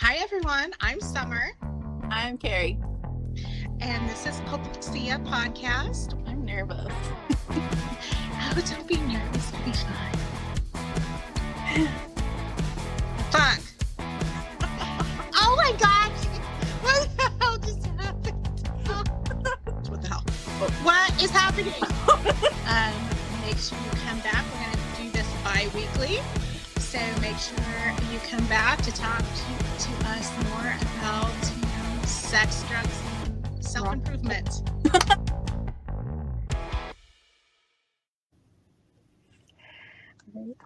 Hi, everyone. I'm Summer. I'm Carrie. And this is Popecia Podcast. I'm nervous. oh, don't be nervous. It'll be fine. Fuck. oh my God. What the hell just happened? what the hell? What is happening? um, make sure you come back. We're going to do this bi weekly. So make sure you come back to talk to, to us more about you know, sex, drugs, and self improvement.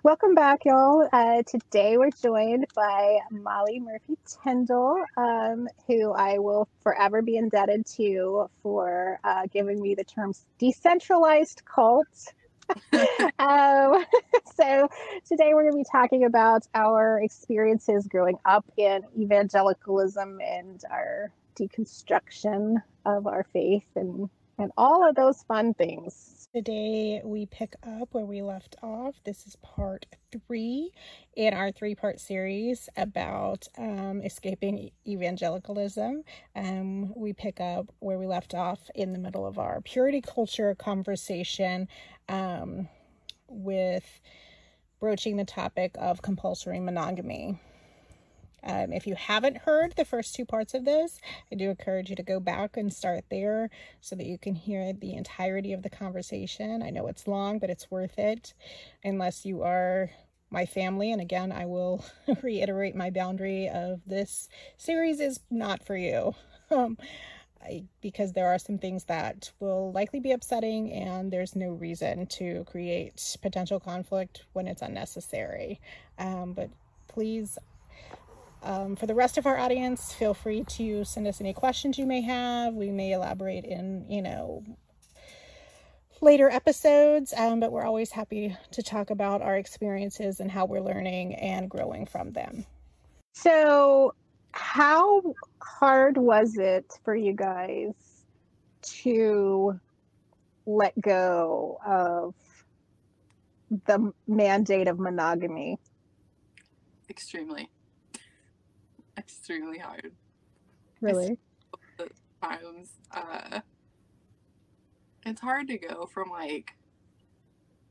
Welcome back, y'all. Uh, today we're joined by Molly Murphy Tyndall, um, who I will forever be indebted to for uh, giving me the terms decentralized cult um, so today we're going to be talking about our experiences growing up in evangelicalism and our deconstruction of our faith and and all of those fun things. Today we pick up where we left off. This is part three in our three part series about um, escaping evangelicalism. Um, we pick up where we left off in the middle of our purity culture conversation um, with broaching the topic of compulsory monogamy. Um, if you haven't heard the first two parts of this, I do encourage you to go back and start there so that you can hear the entirety of the conversation. I know it's long, but it's worth it unless you are my family. And again, I will reiterate my boundary of this series is not for you. Um, I, because there are some things that will likely be upsetting, and there's no reason to create potential conflict when it's unnecessary. Um, but please um, for the rest of our audience, feel free to send us any questions you may have. We may elaborate in, you know, later episodes, um, but we're always happy to talk about our experiences and how we're learning and growing from them. So, how hard was it for you guys to let go of the mandate of monogamy? Extremely extremely hard. Really? Times, uh, it's hard to go from like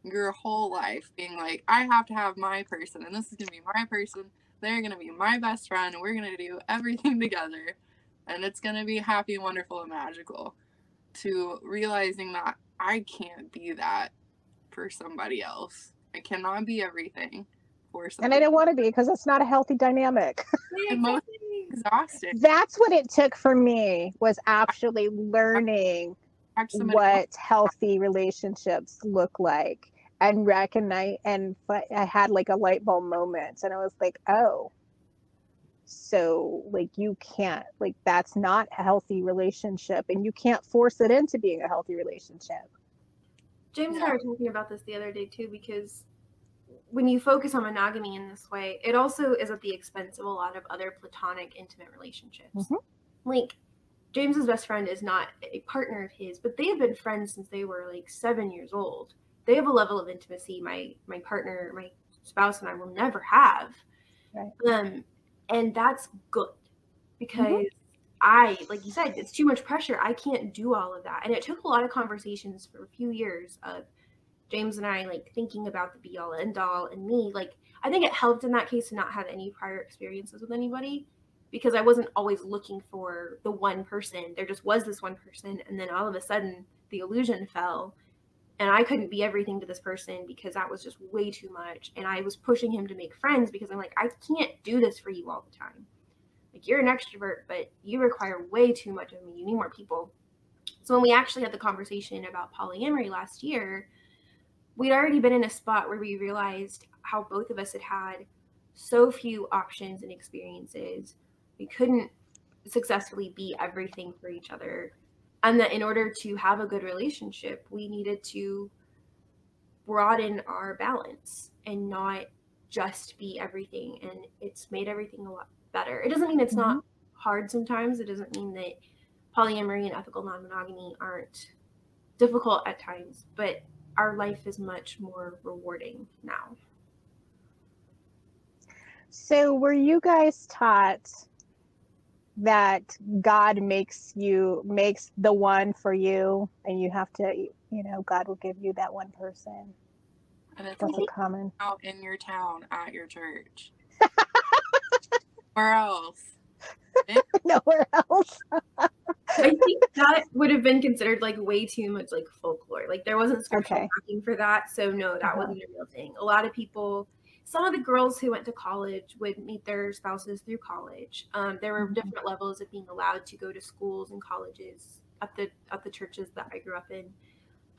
your whole life being like, I have to have my person, and this is gonna be my person. They're gonna be my best friend, and we're gonna do everything together, and it's gonna be happy, wonderful, and magical. To realizing that I can't be that for somebody else. I cannot be everything for somebody. And I didn't want to be because it's not a healthy dynamic. exhausting. That's what it took for me was actually learning what healthy relationships look like and recognize and I had like a light bulb moment and I was like, oh, so like you can't like that's not a healthy relationship and you can't force it into being a healthy relationship. James and I were talking about this the other day too because when you focus on monogamy in this way, it also is at the expense of a lot of other platonic, intimate relationships. Mm-hmm. Like James's best friend is not a partner of his, but they have been friends since they were like seven years old. They have a level of intimacy my my partner, my spouse, and I will never have. Right. Um, and that's good because mm-hmm. I, like you said, it's too much pressure. I can't do all of that, and it took a lot of conversations for a few years of James and I like thinking about the be all end all and me, like I think it helped in that case to not have any prior experiences with anybody because I wasn't always looking for the one person. There just was this one person and then all of a sudden the illusion fell and I couldn't be everything to this person because that was just way too much and I was pushing him to make friends because I'm like I can't do this for you all the time. Like you're an extrovert but you require way too much of me. You need more people. So when we actually had the conversation about polyamory last year, we'd already been in a spot where we realized how both of us had had so few options and experiences. We couldn't successfully be everything for each other. And that in order to have a good relationship, we needed to broaden our balance and not just be everything. And it's made everything a lot better. It doesn't mean it's mm-hmm. not hard sometimes. It doesn't mean that polyamory and ethical non monogamy aren't difficult at times, but our life is much more rewarding now. So, were you guys taught that God makes you makes the one for you, and you have to, you know, God will give you that one person. And it's That's a common. out in your town at your church. Where else? Nowhere else. I think that would have been considered like way too much like folklore. Like there wasn't scriptural Okay. for that, so no, that Uh-huh. wasn't a real thing. A lot of people, some of the girls who went to college would meet their spouses through college. Um, there were Mhm. different levels of being allowed to go to schools and colleges at the at the churches that I grew up in.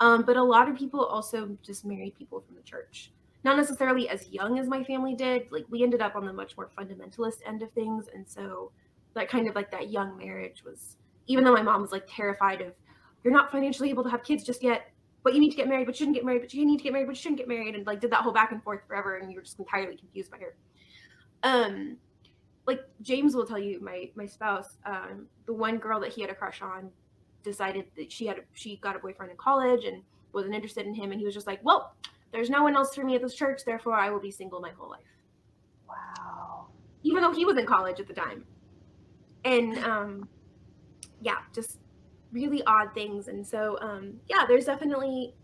Um, but a lot of people also just married people from the church. Not necessarily as young as my family did. Like we ended up on the much more fundamentalist end of things, and so that kind of like that young marriage was even though my mom was like terrified of you're not financially able to have kids just yet but you need to get married but shouldn't get married but you need to get married but you shouldn't get married and like did that whole back and forth forever and you were just entirely confused by her um like james will tell you my my spouse um the one girl that he had a crush on decided that she had a, she got a boyfriend in college and wasn't interested in him and he was just like well there's no one else for me at this church therefore i will be single my whole life Wow. even though he was in college at the time. And um yeah, just really odd things. And so um yeah, there's definitely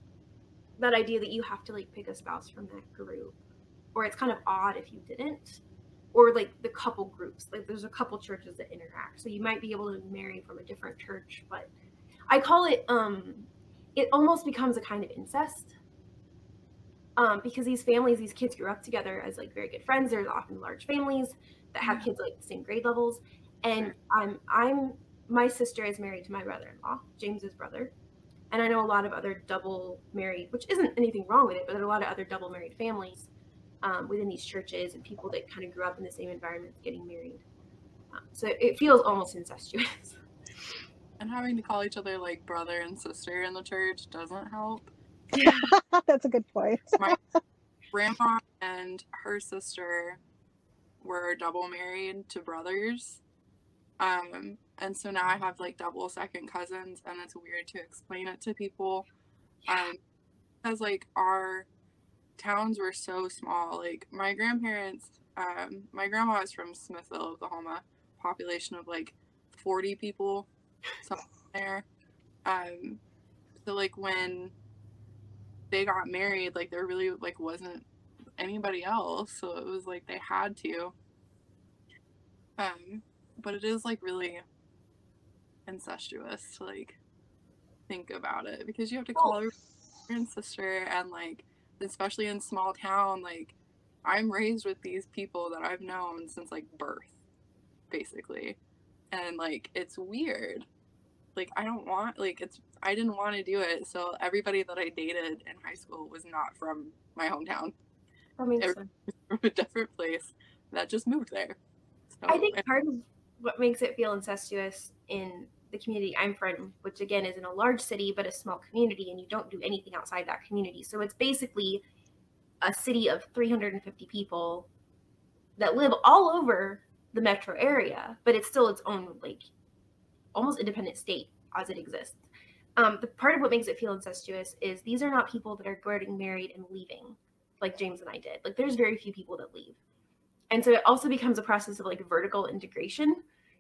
that idea that you have to like pick a spouse from that group. Or it's kind of odd if you didn't. Or like the couple groups. Like there's a couple churches that interact. So you might be able to marry from a different church, but I call it um it almost becomes a kind of incest um, because these families, these kids grew up together as like very good friends. There's often large families that have kids like the same grade levels, and I'm I'm my sister is married to my brother-in-law, James's brother, and I know a lot of other double married, which isn't anything wrong with it, but there are a lot of other double married families um, within these churches and people that kind of grew up in the same environment getting married. Um, so it feels almost incestuous. And having to call each other like brother and sister in the church doesn't help. That's a good point. My Grandma and her sister were double married to brothers. Um, and so now I have like double second cousins, and it's weird to explain it to people. Um, because like our towns were so small. Like my grandparents, um, my grandma is from Smithville, Oklahoma, population of like 40 people, something there. Um, so like when they got married, like there really like wasn't anybody else, so it was like they had to. Um, but it is like really incestuous to like think about it because you have to call Oh. and sister and like especially in small town like i'm raised with these people that i've known since like birth basically. And like it's weird. Like i don't want like it's i didn't want to do it so everybody that i dated in high school was not from my hometown. That makes Every- from a different place that just moved there. So I think part of what makes it feel incestuous in the community I'm from, which again is in a large city but a small community, and you don't do anything outside that community. So it's basically a city of 350 people that live all over the metro area, but it's still its own like almost independent state as it exists. Um, the part of what makes it feel incestuous is these are not people that are getting married and leaving, like James and I did. Like there's very few people that leave and so it also becomes a process of like vertical integration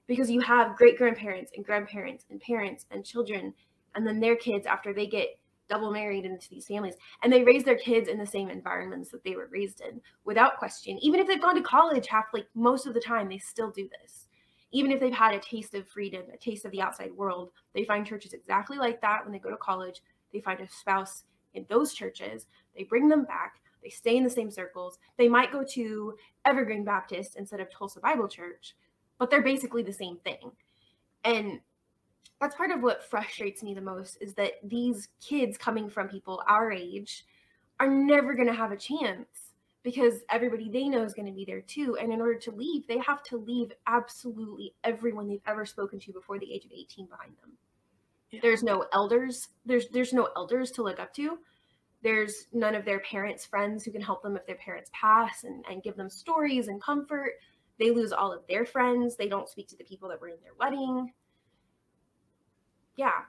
because you have great grandparents and grandparents and parents and children and then their kids after they get double married into these families. And they raise their kids in the same environments that they were raised in without question. Even if they've gone to college half like most of the time they still do this. Even if they've had a taste of freedom a taste of the outside world they find churches exactly like that when they go to college. They find a spouse in those churches. They bring them back they stay in the same circles. They might go to evergreen baptist instead of tulsa bible church but they're basically the same thing. And that's part of what frustrates me the most is that these kids coming from people our age are never going to have a chance because everybody they know is going to be there too. And in order to leave they have to leave absolutely everyone they've ever spoken to before the age of 18 behind them. Yeah. there's no elders there's there's no elders to look up to there's none of their parents friends who can help them if their parents pass and, and give them stories and comfort. They lose all of their friends. They don't speak to the people that were in their wedding. Yeah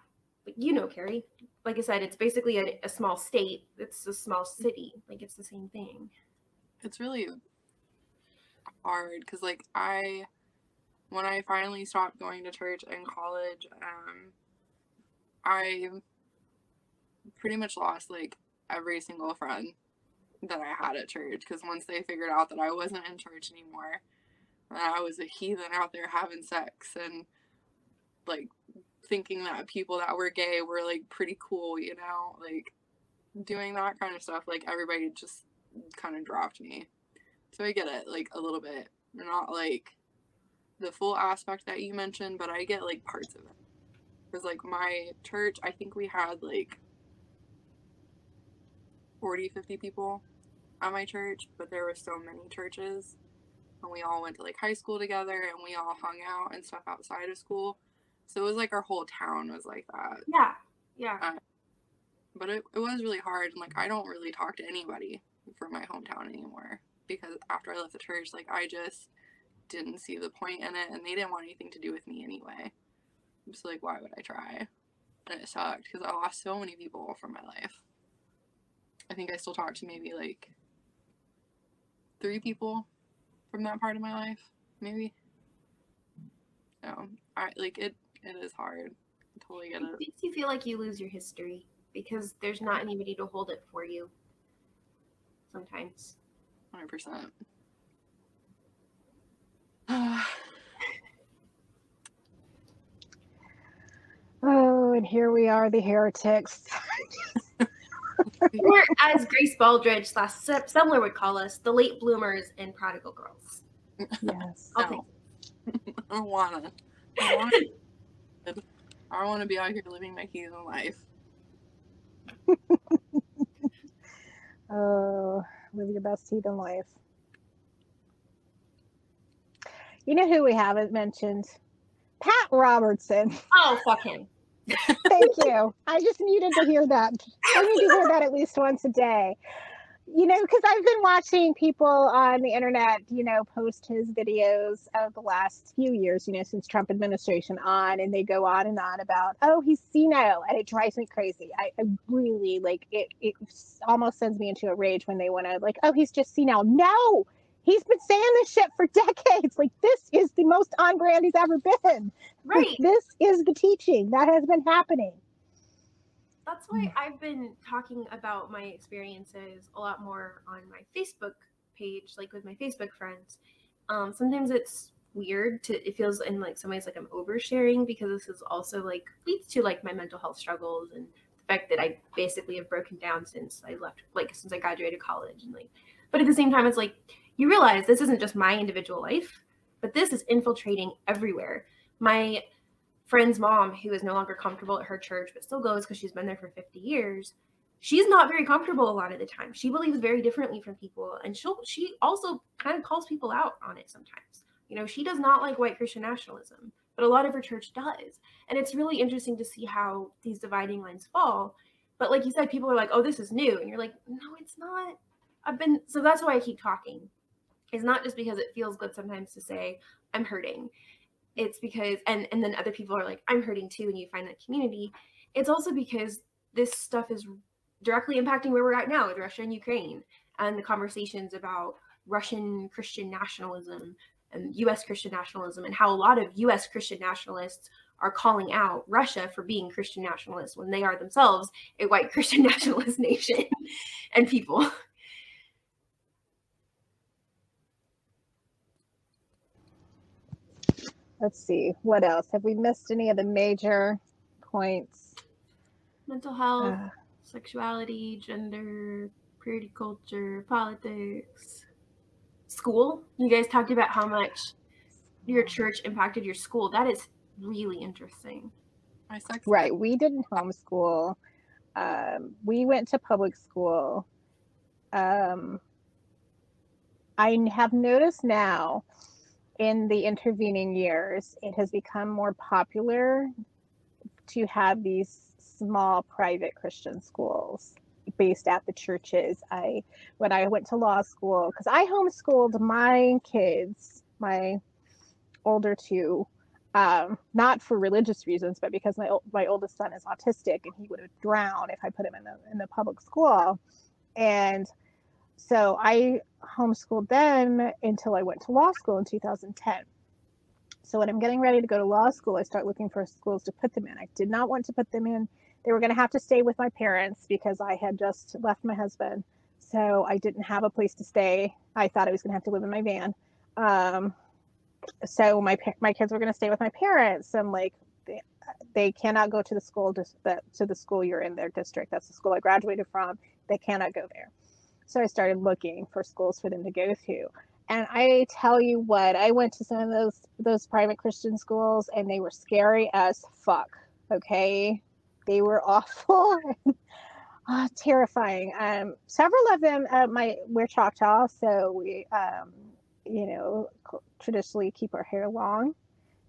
but you know carrie like i said it's basically a, a small state. It's a small city. Like it's the same thing. It's really hard because like i when I finally stopped going to church in college, um, I pretty much lost like every single friend that I had at church because once they figured out that I wasn't in church anymore, that I was a heathen out there having sex and like thinking that people that were gay were like pretty cool, you know, like doing that kind of stuff, like everybody just kind of dropped me. So I get it, like a little bit. Not like the full aspect that you mentioned, but I get like parts of it. Because like my church, I think we had like 40, 50 people at my church, but there were so many churches. And we all went to like high school together and we all hung out and stuff outside of school. So it was like our whole town was like that. Yeah. Yeah. Uh, but it, it was really hard. And like, I don't really talk to anybody from my hometown anymore because after I left the church, like, I just didn't see the point in it and they didn't want anything to do with me anyway. So, like, why would I try? And it sucked because I lost so many people from my life. I think I still talk to maybe like three people from that part of my life, maybe. No, I like it. It is hard. I totally get It it. makes you feel like you lose your history because there's not anybody to hold it for you. Sometimes. Hundred percent. Oh, and here we are, the heretics. Or as Grace Baldridge slash Semler would call us, the late bloomers and prodigal girls. Yes. I'll No. take I wanna. I wanna. I want to be out here living my heathen life. Oh, live your best heathen life. You know who we haven't mentioned? Pat Robertson. Oh, fuck him. Thank you. I just needed to hear that. I need to hear that at least once a day. You know, because I've been watching people on the internet, you know, post his videos of the last few years, you know, since Trump administration on, and they go on and on about, oh, he's senile, and it drives me crazy. I, I really like it. It almost sends me into a rage when they want to like, oh, he's just senile. No, he's been saying this shit for decades. Like this is the most on brand he's ever been. Like, Right. this is the teaching that has been happening. That's why I've been talking about my experiences a lot more on my Facebook page, like with my Facebook friends. Um, sometimes it's weird to it feels in like some ways like I'm oversharing because this is also like leads to like my mental health struggles and the fact that I basically have broken down since I left like since I graduated college and like but at the same time it's like you realize this isn't just my individual life, but this is infiltrating everywhere. My friend's mom, who is no longer comfortable at her church but still goes because she's been there for 50 years, she's not very comfortable a lot of the time. She believes very differently from people, and she'll she also kind of calls people out on it sometimes. You know, she does not like white Christian nationalism, but a lot of her church does, and it's really interesting to see how these dividing lines fall. But like you said, people are like, "Oh, this is new," and you're like, "No, it's not." I've been so that's why I keep talking. It's not just because it feels good sometimes to say I'm hurting. It's because and and then other people are like i'm hurting too and you find that community. It's also because this stuff is directly impacting where we're at now with russia and ukraine and the conversations about russian christian nationalism and us christian nationalism and how a lot of us christian nationalists are calling out russia for being christian nationalists when they are themselves a white christian nationalist nation and people Let's see. What else? Have we missed any of the major points? mental health Uh, sexuality, gender, purity culture, politics, school. You guys talked about how much your church impacted your school. That is really interesting. Right. We didn't homeschool. Um, we went to public school. Um, I have noticed now in the intervening years, it has become more popular to have these small private Christian schools based at the churches. I when I went to law school because I homeschooled my kids, my older two, um, not for religious reasons, but because my my oldest son is autistic and he would have drowned if I put him in the in the public school, and so I homeschooled them until I went to law school in 2010. So when I'm getting ready to go to law school, I start looking for schools to put them in. I did not want to put them in. They were going to have to stay with my parents because I had just left my husband. So I didn't have a place to stay. I thought I was going to have to live in my van. Um, so my my kids were going to stay with my parents. I'm like, they, they cannot go to the school to, to the school you're in their district. That's the school I graduated from. They cannot go there. So I started looking for schools for them to go to. And I tell you what, I went to some of those those private Christian schools and they were scary as fuck. Okay. They were awful. oh, terrifying. Um, several of them, uh, my we're Choctaw, so we, um, you know, traditionally keep our hair long.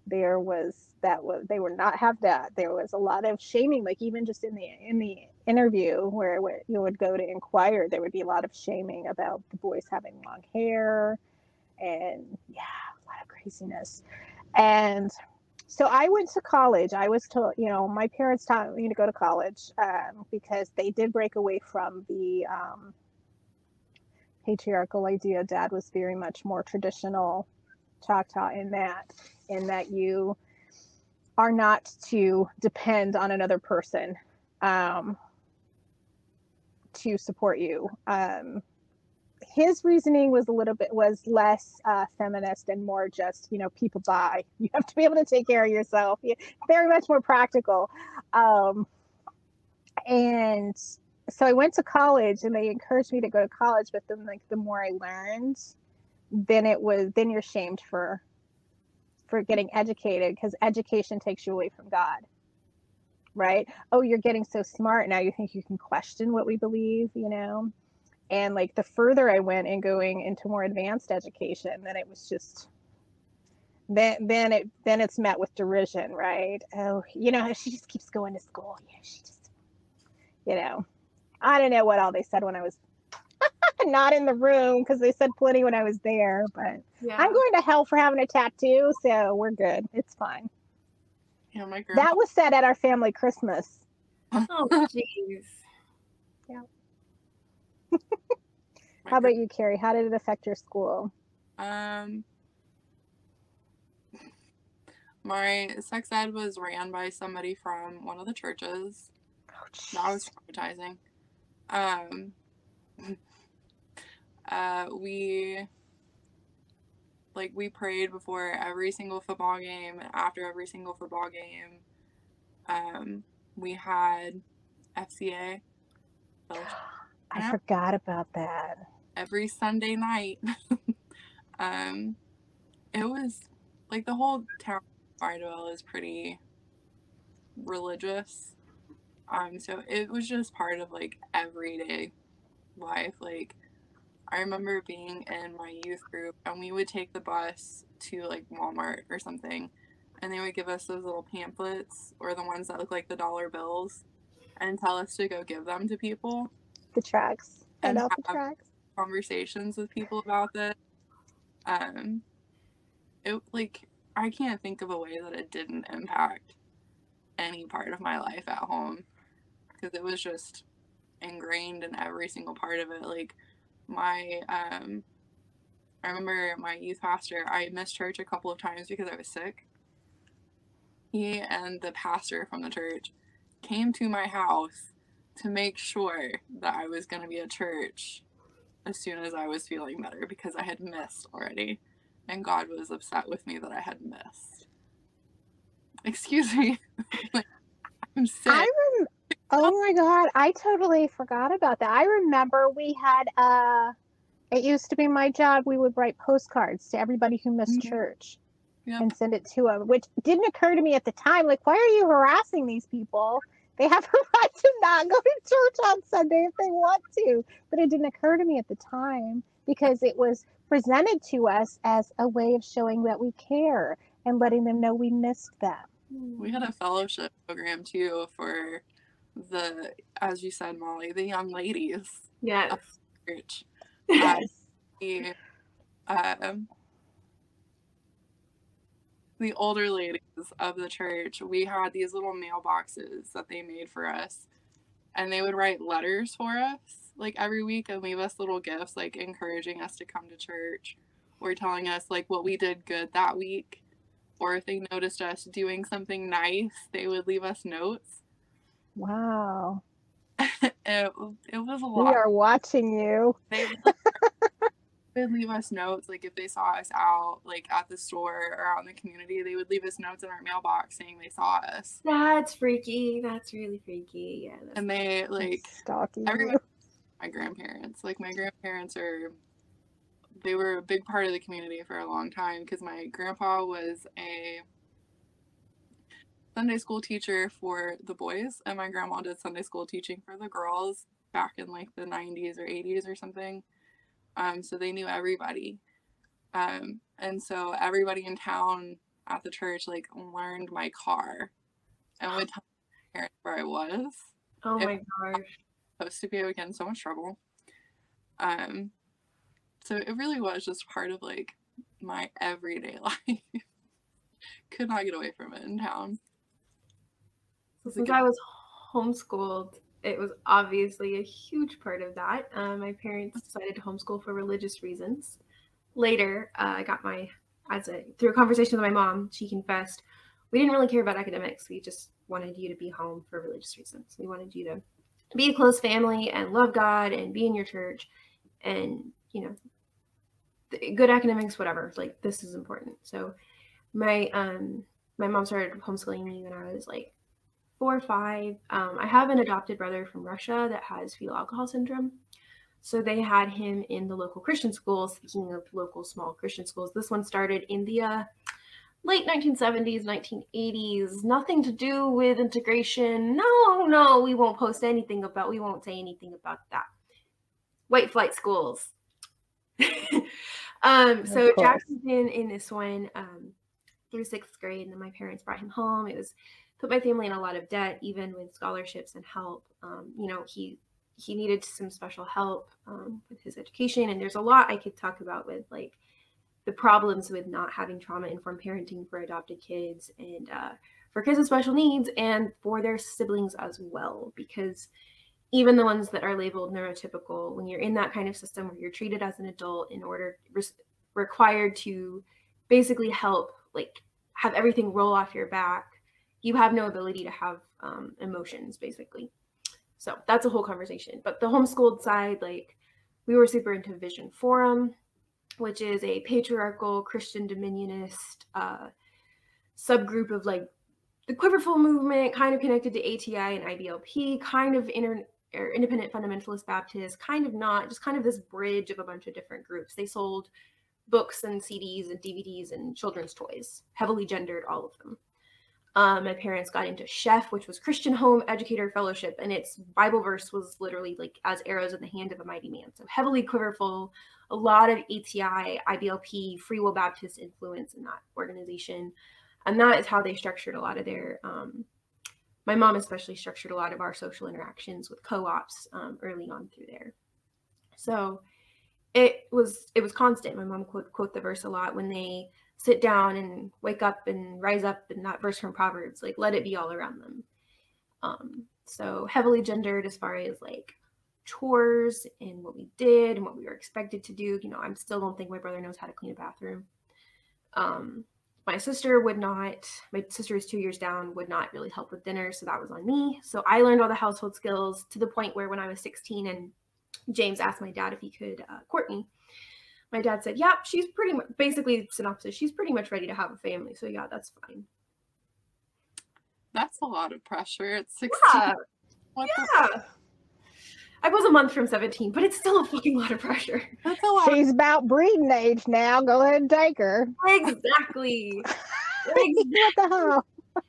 There was that was they would not have that. There was a lot of shaming, like even just in the in the interview where, where you would go to inquire, there would be a lot of shaming about the boys having long hair, and yeah, a lot of craziness. And so I went to college. I was told, you know, my parents taught me to go to college um, because they did break away from the um, patriarchal idea. Dad was very much more traditional Choctaw in that, in that you are not to depend on another person um, to support you. Um, his reasoning was a little bit was less uh, feminist and more just you know people buy. You have to be able to take care of yourself. Very much more practical. Um, and so i went to college and they encouraged me to go to college but then like the more i learned then it was then you're shamed for for getting educated because education takes you away from god right? Oh you're getting so smart now you think you can question what we believe you know? And like the further i went in going into more advanced education then it was just then then it then it's met with derision right? Oh you know she just keeps going to school. Yeah she just you know i don't know what all they said when i was not in the room because they said plenty when i was there but yeah. i'm going to hell for having a tattoo so we're good. It's fine yeah my girl. that was said at our family christmas oh jeez yeah how about you, Carrie? How did it affect your school? Um, my sex ed was ran by somebody from one of the churches. Oh, that was traumatizing. Um, uh, we like we prayed before every single football game and after every single football game. Um, we had FCA. I forgot about that. Every Sunday night. um, it was like the whole town of Bardwell is pretty religious. Um, so it was just part of like everyday life. Like I remember being in my youth group and we would take the bus to like Walmart or something and they would give us those little pamphlets or the ones that look like the dollar bills and tell us to go give them to people the tracts. And the tracts. Conversations with people about this. Um, it like I can't think of a way that it didn't impact any part of my life at home because it was just ingrained in every single part of it. Like my um, I remember my youth pastor. I missed church a couple of times because I was sick. He and the pastor from the church came to my house to make sure that I was going to be at church as soon as I was feeling better because I had missed already. And God was upset with me that I had missed. Excuse me. I'm sick. I rem- oh my God. I totally forgot about that. I remember we had, uh, it used to be my job. We would write postcards to everybody who missed mm-hmm. church. Yep. And send it to them, which didn't occur to me at the time. Like, why are you harassing these people? They have a right to not go to church on Sunday if they want to. But it didn't occur to me at the time because it was presented to us as a way of showing that we care and letting them know we missed them. We had a fellowship program too for the, as you said, Molly, the young ladies. Yes. Church. Yes. um, the older ladies of the church, we had these little mailboxes that they made for us. And they would write letters for us like every week and leave us little gifts like encouraging us to come to church or telling us like what we did good that week. or if they noticed us doing something nice, they would leave us notes. Wow. it, it was a lot. We are watching you. They would leave us notes, like if they saw us out, like at the store or out in the community, they would leave us notes in our mailbox saying they saw us. That's freaky. That's really freaky. Yeah. That's And they like stalking I you. my grandparents. Like my grandparents are they were a big part of the community for a long time because my grandpa was a Sunday school teacher for the boys and my grandma did Sunday school teaching for the girls back in like the 90s or 80s or something. Um so they knew everybody. Um and so everybody in town at the church like learned my car and would tell my parents where I was oh my gosh. supposed to be, I would get in so much trouble. Um, so it really was just part of like my everyday life. Could not get away from it in town. So It's a since I was homeschooled, it was obviously a huge part of that. Uh, my parents decided to homeschool for religious reasons. Later, uh, I got my as a through a conversation with my mom, she confessed we didn't really care about academics. We just wanted you to be home for religious reasons. We wanted you to be a close family and love God and be in your church, and you know, th- good academics, whatever. Like this is important. So, my um my mom started homeschooling me when I was like four or five. Um, I have an adopted brother from Russia that has fetal alcohol syndrome. So they had him in the local Christian schools. Speaking of local small Christian schools, this one started in the uh, late 1970s, 1980s. Nothing to do with integration. No, no, we won't post anything about. We won't say anything about that. White flight schools. um, so. Jackson's been in this one um, through sixth grade, and then my parents brought him home. It was put my family in a lot of debt, even with scholarships and help. Um, you know, he he needed some special help um, with his education, and there's a lot I could talk about with like the problems with not having trauma informed parenting for adopted kids and uh, for kids with special needs and for their siblings as well, because even the ones that are labeled neurotypical, when you're in that kind of system where you're treated as an adult in order res- required to basically help like have everything roll off your back you have no ability to have um, emotions basically. So that's a whole conversation. But the homeschooled side like we were super into vision forum which is a patriarchal christian dominionist uh, subgroup of like the quiverful movement kind of connected to ati and iblp kind of inter- independent fundamentalist baptist kind of not just kind of this bridge of a bunch of different groups. They sold books and cds and dvds and children's toys heavily gendered all of them um, my parents got into chef which was christian home educator fellowship and its bible verse was literally like as arrows in the hand of a mighty man. So heavily quiverful a lot of ati iblp free will baptist influence in that organization. And that is how they structured a lot of their um, my mom especially structured a lot of our social interactions with co-ops um, early on through there. So it was it was constant. My mom quote quote the verse a lot when they sit down and wake up and rise up in that verse from proverbs like let it be all around them. Um so heavily gendered as far as like chores and what we did and what we were expected to do. You know i still don't think my brother knows how to clean a bathroom. Um my sister would not my sister is two years down would not really help with dinner so that was on me. So i learned all the household skills to the point where when i was 16 and james asked my dad if he could uh, court me my dad said yeah she's pretty much basically synopsis she's pretty much ready to have a family so yeah that's fine That's a lot of pressure at 16. yeah What the- i was a month from 17 but it's still a fucking lot of pressure that's a lot. She's about breeding age now. Go ahead and take her. exactly what the hell?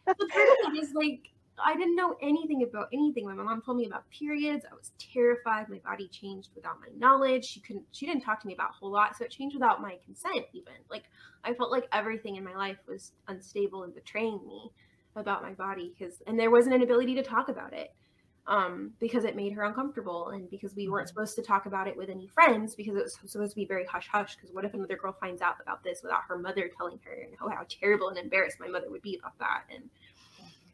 the part of it is like I didn't know anything about anything. My mom told me about periods. I was terrified. My body changed without my knowledge. She couldn't. She didn't talk to me about a whole lot, so it changed without my consent. Even like I felt like everything in my life was unstable and betraying me about my body because, and there wasn't an ability to talk about it um, because it made her uncomfortable and because we weren't supposed to talk about it with any friends because it was supposed to be very hush hush. Because what if another girl finds out about this without her mother telling her and how, how terrible and embarrassed my mother would be about that and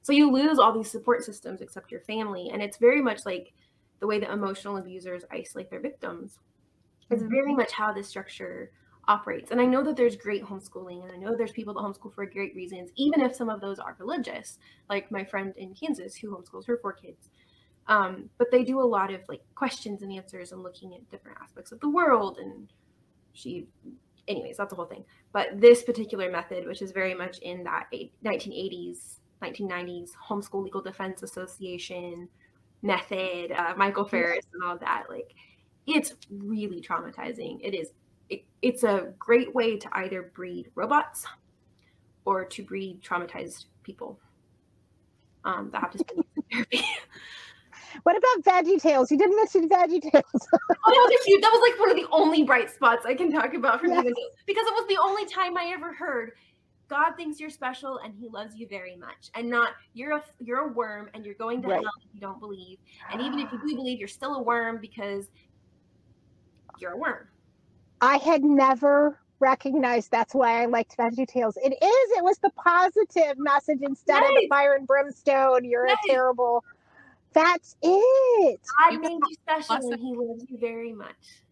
so you lose all these support systems except your family and it's very much like the way that emotional abusers isolate their victims it's very much how this structure operates. And I know that there's great homeschooling, and I know there's people that homeschool for great reasons, even if some of those are religious, like my friend in Kansas who homeschools her four kids. Um, but they do a lot of like questions and answers and looking at different aspects of the world. And she, anyways, that's the whole thing. But this particular method, which is very much in that 1980s, 1990s Homeschool Legal Defense Association method, uh, Michael Farris, and all that, like it's really traumatizing. It is it, it's a great way to either breed robots or to breed traumatized people um, that have to spend therapy. What about Veggie Tales? You didn't mention Veggie Tales. oh, that was. That was like one of the only bright spots I can talk about from yes. because it was the only time I ever heard God thinks you're special and He loves you very much, and not you're a you're a worm and you're going to right. hell if you don't believe, and even if you do believe, you're still a worm because you're a worm. I had never recognized that's why I liked Veggie Tales. It is. It was the positive message instead of the fire and brimstone. You're a terrible. That's it. God made you special and He loves you very much.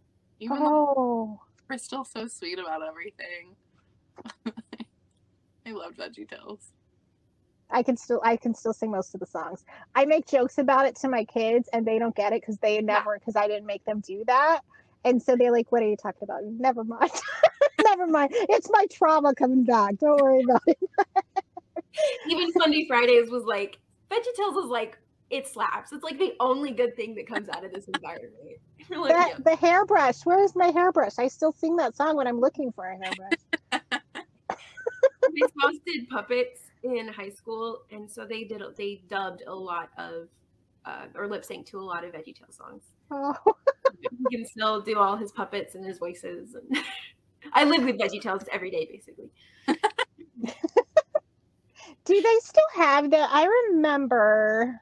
Even oh, we're still so sweet about everything. I love Veggie Tales. I can still I can still sing most of the songs. I make jokes about it to my kids and they don't get it because they never because I didn't make them do that. And so they're like, What are you talking about? Never mind. Never mind. It's my trauma coming back. Don't worry about it. Even Sunday Fridays was like VeggieTales is like it slaps. It's like the only good thing that comes out of this environment. like, that, yeah. The hairbrush. Where is my hairbrush? I still sing that song when I'm looking for a hairbrush. We both did puppets in high school, and so they did they dubbed a lot of uh, or lip sync to a lot of VeggieTale songs. Oh. he can still do all his puppets and his voices. And I live with VeggieTales every day, basically. do they still have that? I remember,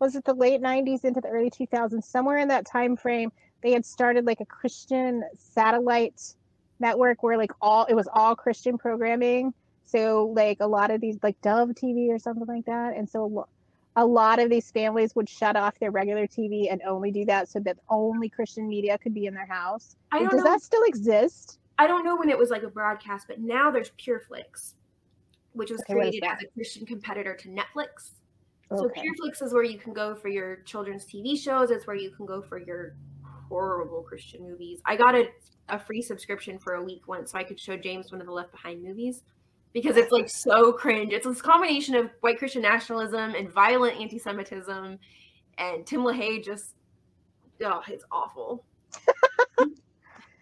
was it the late '90s into the early 2000s? Somewhere in that time frame, they had started like a Christian satellite network where like all it was all Christian programming. So like a lot of these like Dove TV or something like that, and so a lot of these families would shut off their regular TV and only do that so that only Christian media could be in their house. I don't Does know. that still exist? I don't know when it was like a broadcast, but now there's PureFlix, which was okay, created as a Christian competitor to Netflix. So okay. PureFlix is where you can go for your children's TV shows. It's where you can go for your horrible Christian movies. I got a, a free subscription for a week once so I could show James one of the Left Behind movies because it's like so cringe. It's this combination of white Christian nationalism and violent anti-Semitism, and Tim LaHaye just oh, it's awful.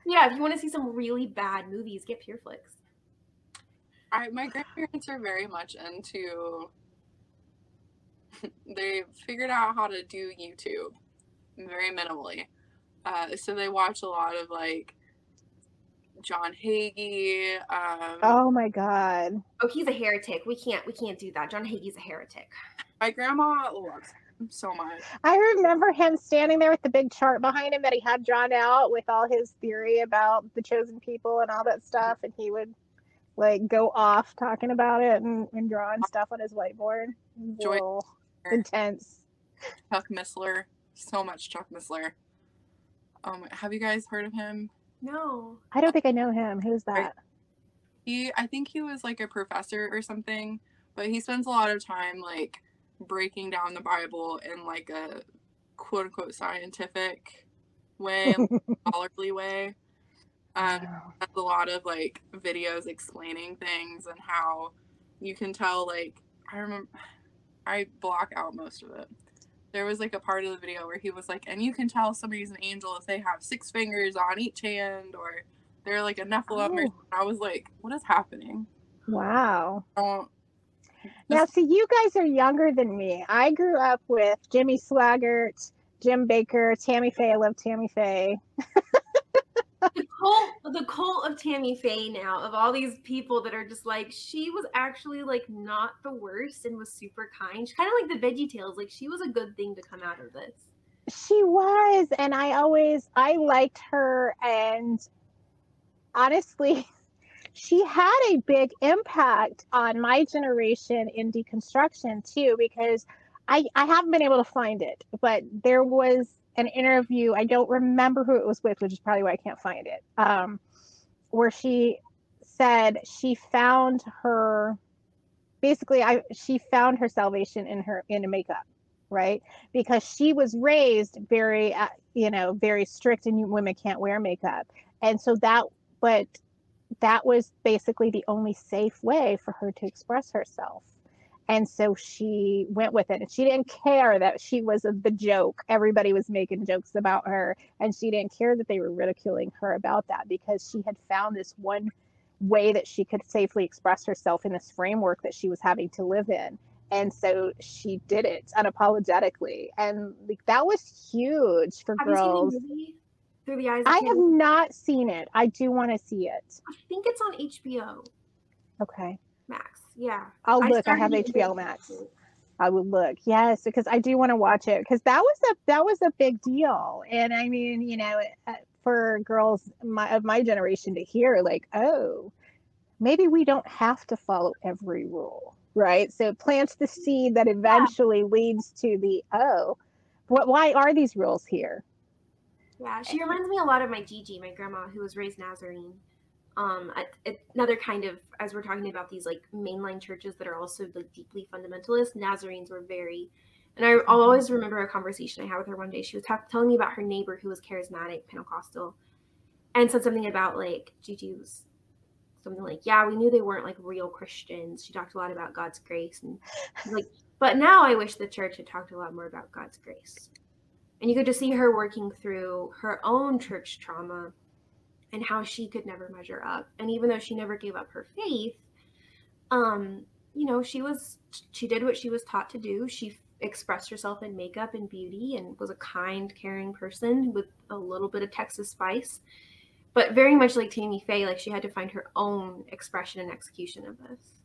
yeah, if you want to see some really bad movies, get PureFlix. I, my grandparents are very much into. they figured out how to do YouTube very minimally. Uh, so they watch a lot of like John Hagee. Um, oh my God. Oh, he's a heretic. We can't we can't do that. John Hagee's a heretic. My grandma loves him so much. I remember him standing there with the big chart behind him that he had drawn out with all his theory about the chosen people and all that stuff, and he would like go off talking about it and, and drawing stuff on his whiteboard. Joy intense. Chuck Missler, so much Chuck Missler. Um, have you guys heard of him? No. I don't think I know him. Who's that? He I think he was like a professor or something, but he spends a lot of time like breaking down the Bible in like a quote unquote scientific way, scholarly way. Um, has a lot of like videos explaining things and how you can tell like I remember I block out most of it there was like a part of the video where he was like, and you can tell somebody's an angel if they have six fingers on each hand or they're like a Nephilim. Oh. I was like, what is happening? Wow. Um, now, see, you guys are younger than me. I grew up with Jimmy Swaggart, Jim Bakker, Tammy Faye. I love Tammy Faye. the cult, the cult of Tammy Faye now, of all these people that are just like, she was actually like not the worst and was super kind. She kind of like the Veggie Tales. Like she was a good thing to come out of this. She was, and I always I liked her, and honestly, she had a big impact on my generation in deconstruction too, because I I haven't been able to find it, but there was an interview. I don't remember who it was with, which is probably why I can't find it. Um, where she said she found her basically I she found her salvation in her in makeup, right? Because she was raised very uh, you know very strict and women can't wear makeup, and so that but that was basically the only safe way for her to express herself. And so she went with it. And she didn't care that she was the joke. Everybody was making jokes about her. And she didn't care that they were ridiculing her about that because she had found this one way that she could safely express herself in this framework that she was having to live in and so she did it unapologetically and like that was huge for Have girls through the eyes i have not seen it i do want to see it i think it's on hbo okay max. Yeah. I'll look. I, I have hbo max. I would look. Yes, because I do want to watch it because that was a that was a big deal. And I mean, you know, uh, for girls my, of my generation to hear like oh maybe we don't have to follow every rule right? So it plants the seed that eventually yeah. leads to the oh what why are these rules here? Yeah she reminds me a lot of my gigi my grandma who was raised nazarene um another kind of as we're talking about these like mainline churches that are also like deeply fundamentalist nazarenes were very and I, will always remember a conversation I had with her one day. She was t- telling me about her neighbor who was charismatic, Pentecostal, and said something about like Gigi was something like, "Yeah, we knew they weren't like real Christians." She talked a lot about God's grace, and like, but now I wish the church had talked a lot more about God's grace. And you could just see her working through her own church trauma and how she could never measure up. And even though she never gave up her faith, um, you know, she was she did what she was taught to do. She expressed herself in makeup and beauty and was a kind, caring person with a little bit of Texas spice. But very much like Tammy Faye, like she had to find her own expression and execution of this.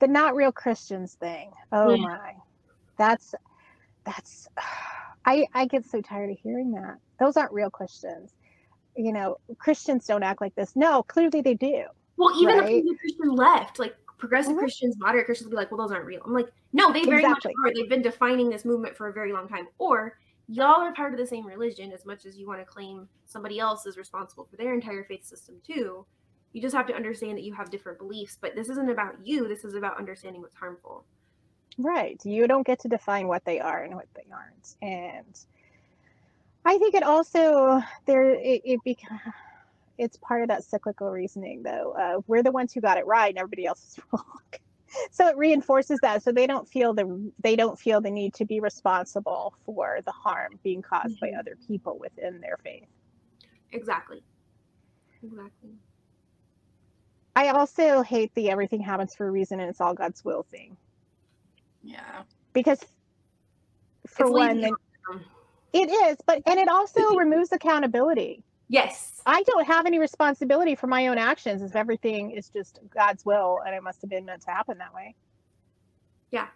The not real Christians thing. Oh yeah. my. That's that's I I get so tired of hearing that. Those aren't real Christians. You know, Christians don't act like this. No, clearly they do. Well, even right? the Christian left, like progressive mm-hmm. Christians, moderate Christians will be like, well, those aren't real. I'm like, no, they very exactly. much are. They've been defining this movement for a very long time. Or y'all are part of the same religion as much as you want to claim somebody else is responsible for their entire faith system too. You just have to understand that you have different beliefs, but this isn't about you. This is about understanding what's harmful. Right. You don't get to define what they are and what they aren't. And I think it also there it, it becomes it's part of that cyclical reasoning though uh, we're the ones who got it right and everybody else is wrong. So it reinforces that so they don't feel the they don't feel the need to be responsible for the harm being caused mm-hmm. by other people within their faith. Exactly. Exactly. I also hate the everything happens for a reason and it's all god's will thing. Yeah. Because for it's one it is but and it also removes accountability Yes. I don't have any responsibility for my own actions if everything is just God's will and it must have been meant to happen that way. Yeah.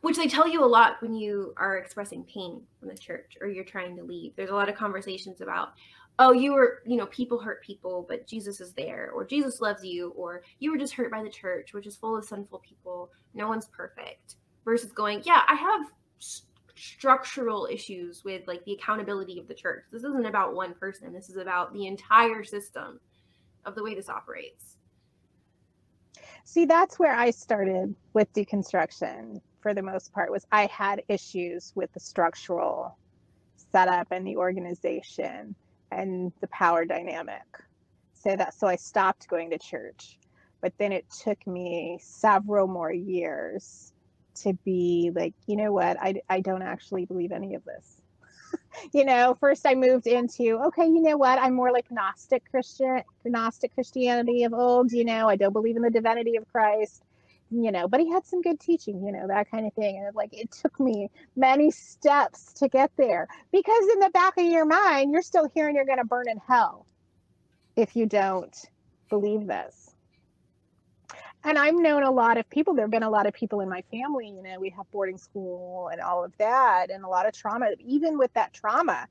Which they tell you a lot when you are expressing pain from the church or you're trying to leave. There's a lot of conversations about, oh, you were, you know, people hurt people, but Jesus is there, or Jesus loves you, or you were just hurt by the church, which is full of sinful people. No one's perfect. Versus going, yeah, I have structural issues with like the accountability of the church. This isn't about one person. This is about the entire system of the way this operates. See, that's where I started with deconstruction for the most part was I had issues with the structural setup and the organization and the power dynamic. So that so I stopped going to church. But then it took me several more years to be like, you know what, I, I don't actually believe any of this. you know, first I moved into, okay, you know what, I'm more like Gnostic Christian, Gnostic Christianity of old, you know, I don't believe in the divinity of Christ, you know, but he had some good teaching, you know, that kind of thing. And like, it took me many steps to get there because in the back of your mind, you're still hearing you're going to burn in hell if you don't believe this and I've known a lot of people. There have been a lot of people in my family. You know, we have boarding school and all of that, and a lot of trauma. Even with that trauma,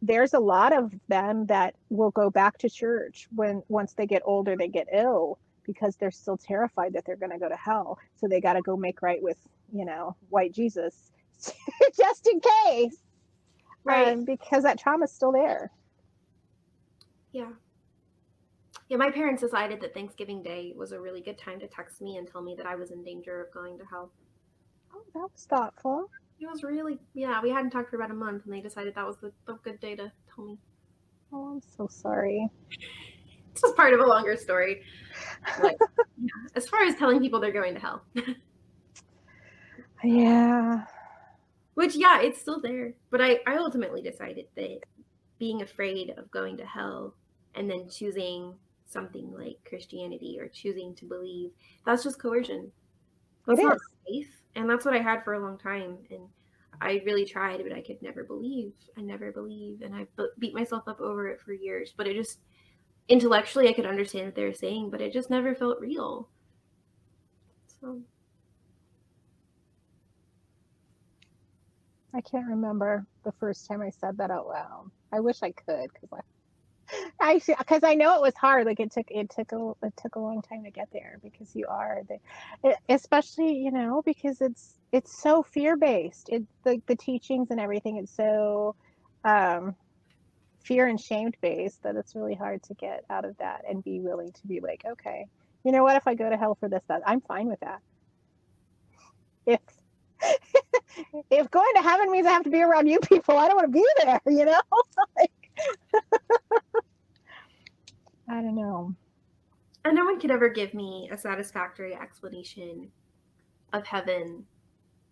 there's a lot of them that will go back to church when once they get older, they get ill because they're still terrified that they're going to go to hell. So they got to go make right with, you know, white Jesus just in case. Right. Um, because that trauma is still there. Yeah. Yeah, my parents decided that Thanksgiving Day was a really good time to text me and tell me that I was in danger of going to hell. Oh, that was thoughtful. It was really, yeah, we hadn't talked for about a month and they decided that was the, the good day to tell me. Oh, I'm so sorry. This was part of a longer story. Like, yeah, as far as telling people they're going to hell. Yeah. Which, yeah, it's still there. But I, I ultimately decided that being afraid of going to hell and then choosing something like Christianity or choosing to believe, that's just coercion. That's It not is. safe. And that's what I had for a long time. And I really tried, but I could never believe. I never believe. And I beat myself up over it for years. But it just, intellectually, I could understand what they were saying, but it just never felt real. So, I can't remember the first time I said that out loud. I wish I could because I, I because I know it was hard. Like it took it took a it took a long time to get there because you are the, especially you know because it's it's so fear based. It the the teachings and everything. It's so um, fear and shamed based that it's really hard to get out of that and be willing to be like, okay, you know what? If I go to hell for this, that I'm fine with that. If if going to heaven means I have to be around you people, I don't want to be there, you know? like, I don't know. and no one could ever give me a satisfactory explanation of heaven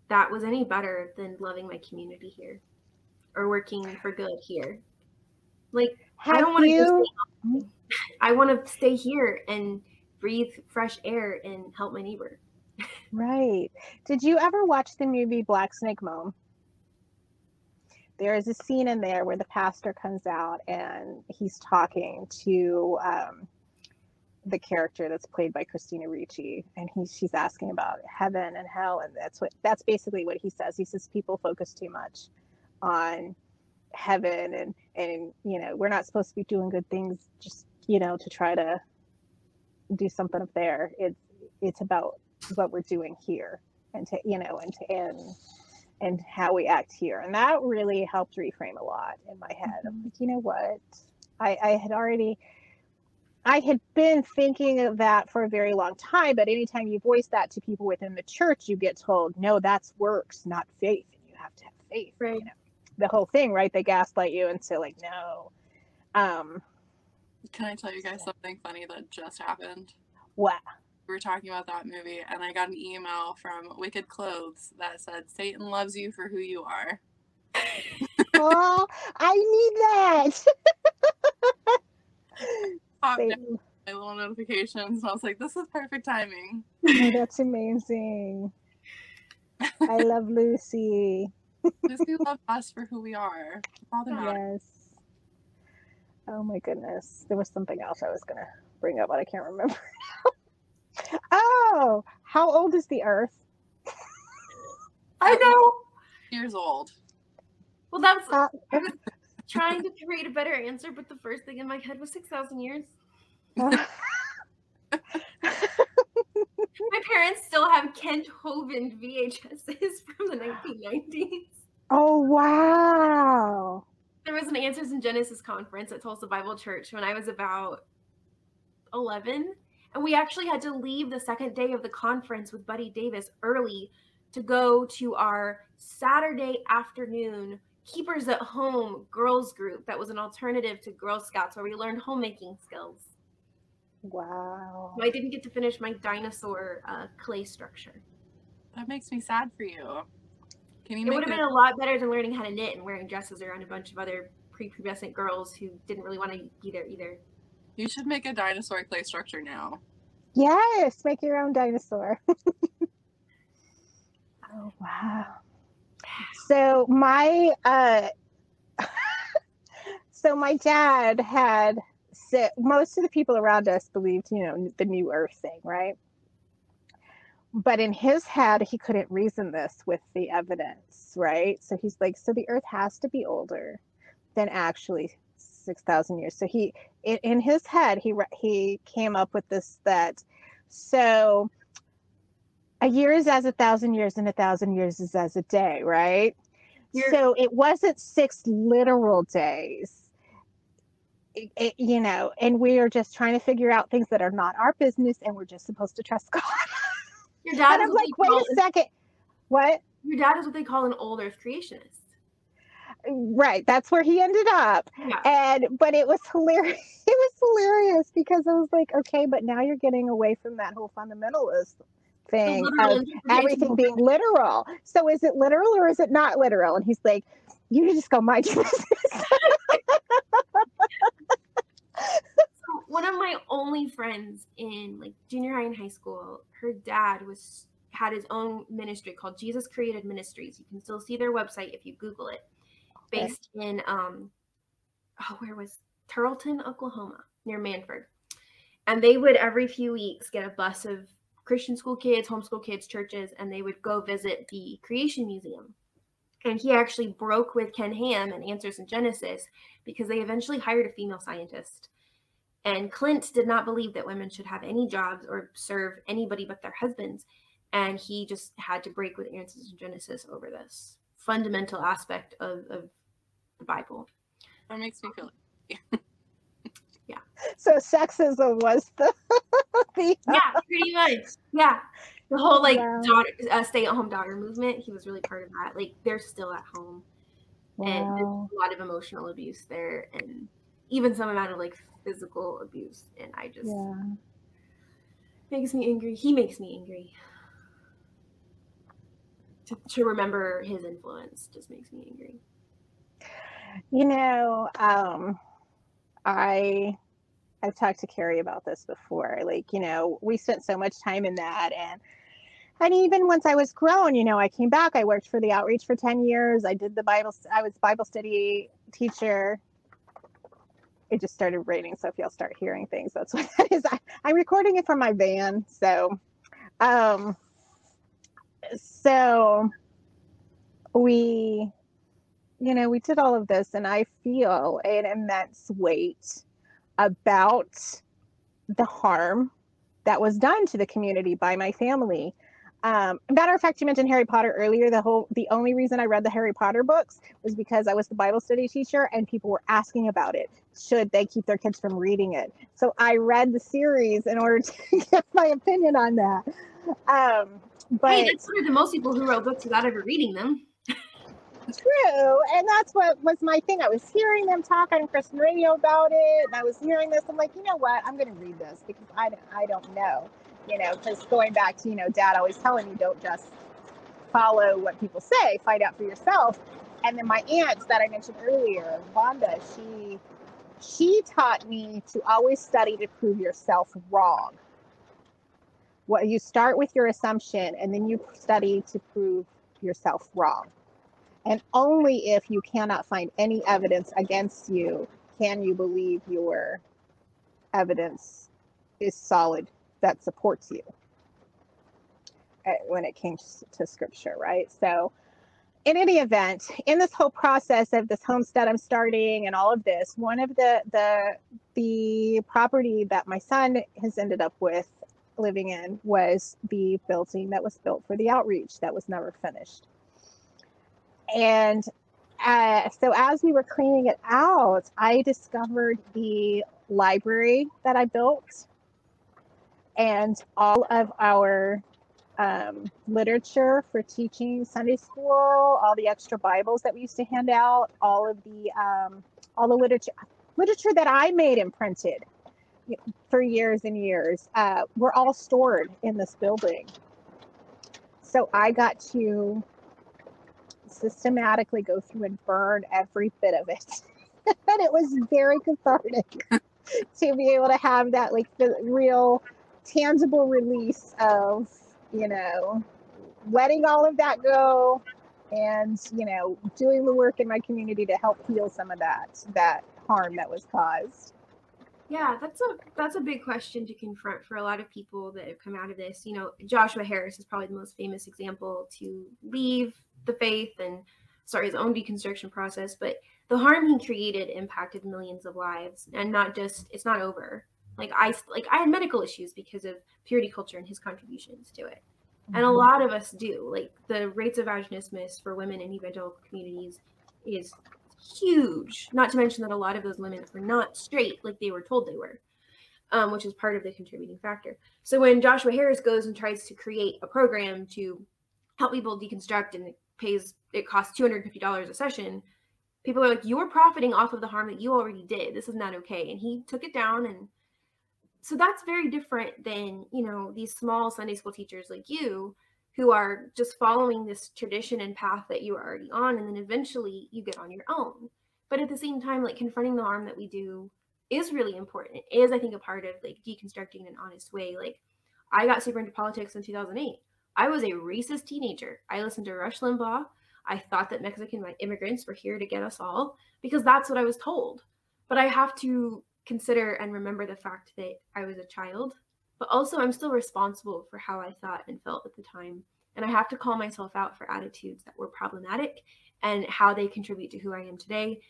that was any better than loving my community here or working for good here. Like, I don't want to you? just I want to stay here and breathe fresh air and help my neighbor. Right. Did you ever watch the movie Black Snake Moan? There is a scene in there where the pastor comes out and he's talking to um, the character that's played by Christina Ricci, and he she's asking about heaven and hell, and that's what that's basically what he says. He says people focus too much on heaven, and and you know we're not supposed to be doing good things just you know to try to do something up there. It's it's about what we're doing here and to you know and to and and how we act here. And that really helped reframe a lot in my head. I'm like you know what? I i had already i had been thinking of that for a very long time but anytime you voice that to people within the church you get told no that's works not faith and you have to have faith Right. you know. The whole thing right? They gaslight you and say like no. Um Can I tell you guys something funny that just happened? what We were talking about that movie, and I got an email from Wicked Clothes that said, Satan loves you for who you are. oh i need that Popped Say- down my little notifications, and I was like, this is perfect timing. Oh, that's amazing. I love Lucy. Lucy loves us for who we are. All that matters. Yes. Oh my goodness. There was something else I was going to bring up, but I can't remember. oh, how old is the earth? I know. Years old. Well, that's Uh, I was trying to create a better answer, but the first thing in my head was six thousand years. My parents still have Kent Hovind VHSs from the 1990s. oh, wow. There was an Answers in Genesis conference at Tulsa Bible Church when I was about 11. And we actually had to leave the second day of the conference with Buddy Davis early to go to our Saturday afternoon Keepers at Home girls group that was an alternative to Girl Scouts where we learned homemaking skills. Wow. So I didn't get to finish my dinosaur uh, clay structure. That makes me sad for you. Can you It would have it? been a lot better than learning how to knit and wearing dresses around a bunch of other prepubescent girls who didn't really want to be there either. You should make a dinosaur clay structure now. Yes, make your own dinosaur. oh, wow. So my uh so my dad had so most of the people around us believed, you know, the new earth thing, right? But in his head, he couldn't reason this with the evidence, right? So he's like, so the earth has to be older than actually 6,000 years. So he, in, his head, he he came up with this that so a year is as a thousand years, and a thousand years is as a day, right? You're- so it wasn't six literal days. it, it, you know, and we are just trying to figure out things that are not our business, and we're just supposed to trust God. Your dad and is I'm like, wait a second, what? your dad is what they call an old earth creationist. Right, that's where he ended up. Yeah. And but it was hilarious. It was hilarious because I was like, okay, but now you're getting away from that whole fundamentalist thing of everything being literal. So is it literal or is it not literal? And he's like, you just go mind your business. So one of my only friends in like junior high and high school, her dad was had his own ministry called Jesus Created Ministries. You can still see their website if you Google it. Okay. Based in um oh where was Terlton, Oklahoma, near Mannford. And they would every few weeks get a bus of Christian school kids, homeschool kids, churches, and they would go visit the Creation Museum. And he actually broke with Ken Ham and Answers in Genesis because they eventually hired a female scientist. And Clint did not believe that women should have any jobs or serve anybody but their husbands. And he just had to break with Answers in Genesis over this fundamental aspect of, of Bible. That makes me feel yeah. so sexism was the, the Yeah, pretty much. Yeah. The whole like Wow. daughter, uh, stay at home daughter movement, he was really part of that. Like they're still at home. and there's a lot of emotional abuse there and even some amount of like physical abuse and i just Yeah. makes me angry he makes me angry to, to remember his influence just makes me angry You know, um, I I've talked to Carrie about this before. Like, you know, we spent so much time in that and and even once I was grown, you know, I came back. I worked for the outreach for 10 years. I did the Bible I was Bible study teacher. It just started raining, so if y'all start hearing things, that's what that is. I, I'm recording it from my van. So um so we you know, we did all of this, and I feel an immense weight about the harm that was done to the community by my family. Um, matter of fact, you mentioned Harry Potter earlier. The whole, the only reason I read the Harry Potter books was because I was the Bible study teacher, and people were asking about it. Should they keep their kids from reading it? So I read the series in order to get my opinion on that. Um, but hey that's of the most people who wrote books without ever reading them true. And that's what was my thing. I was hearing them talk on christian radio about it and i was hearing this. I'm like you know what? I'm going to read this because i don't i don't know. You know because going back to you know dad always telling you don't just follow what people say. Find out for yourself. And then my aunt that i mentioned earlier vonda she she taught me to always study to prove yourself wrong. What you start with your assumption and then you study to prove yourself wrong and only if you cannot find any evidence against you can you believe your evidence is solid that supports you uh, when it came to scripture, right? So, in any event, in this whole process of this homestead I'm starting and all of this, one of the the the property that my son has ended up with living in was the building that was built for the outreach that was never finished. And uh, so as we were cleaning it out, I discovered the library that I built and all of our um, literature for teaching Sunday school, all the extra Bibles that we used to hand out, all of the um, all the literature literature that I made and printed for years and years uh, were all stored in this building. So I got to systematically go through and burn every bit of it. and it was very cathartic to be able to have that like the real tangible release of, you know, letting all of that go and, you know, doing the work in my community to help heal some of that that harm that was caused. Yeah, that's a that's a big question to confront for a lot of people that have come out of this. You know, Joshua Harris is probably the most famous example to leave the faith and start his own deconstruction process, but the harm he created impacted millions of lives and not just it's not over. Like I like I had medical issues because of purity culture and his contributions to it. And a mm-hmm. lot of us do. Like the rates of vaginismus for women in evangelical communities is huge. Not to mention that a lot of those women were not straight like they were told they were, um, which is part of the contributing factor. So when Joshua Harris goes and tries to create a program to help people deconstruct and pays, it costs $250 a session, people are like, you're profiting off of the harm that you already did. This is not okay. And he took it down. And so that's very different than, you know, these small Sunday school teachers like you who are just following this tradition and path that you are already on and then eventually you get on your own. But at the same time like confronting the harm that we do is really important. It is i think a part of like deconstructing an honest way. Like i got super into politics in 2008 i was a racist teenager. I listened to rush limbaugh. I thought that mexican immigrants were here to get us all because that's what i was told. But i have to consider and remember the fact that i was a child but also I'm still responsible for how I thought and felt at the time. And I have to call myself out for attitudes that were problematic and how they contribute to who I am today.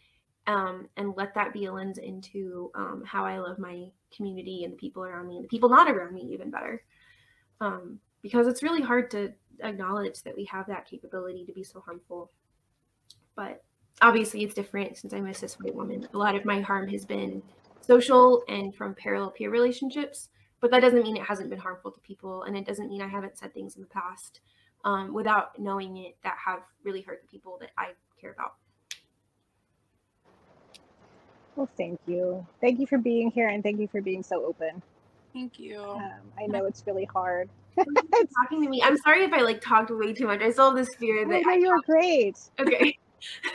Um, and let that be a lens into um, how I love my community and the people around me and the people not around me even better. Um, because it's really hard to acknowledge that we have that capability to be so harmful. But obviously, it's different since I'm a cis white woman. A lot of my harm has been social and from parallel peer relationships but that doesn't mean it hasn't been harmful to people and it doesn't mean i haven't said things in the past um, without knowing it that have really hurt the people that i care about. Well thank you. Thank you for being here and thank you for being so open. Thank you. Um, i know it's really hard. Talking to me. I'm sorry if i like talked way too much. I still have this fear that oh, no, you're great. Okay.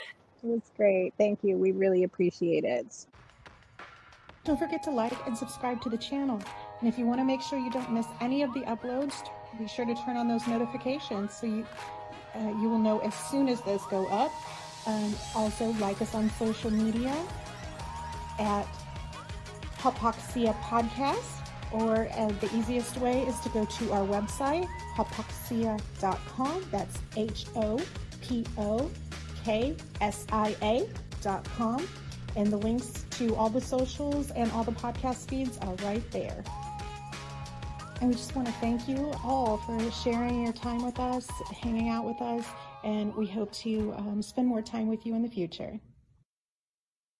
It was great. Thank you. We really appreciate it. Don't forget to like and subscribe to the channel. And if you want to make sure you don't miss any of the uploads, be sure to turn on those notifications so you uh, you will know as soon as those go up. Um, also, like us on social media at Hopoxia Podcast, or uh, the easiest way is to go to our website, hopoxia.com. That's H O P O K S I A.com. And the links to all the socials and all the podcast feeds are right there. And we just want to thank you all for sharing your time with us, hanging out with us, and we hope to um, spend more time with you in the future.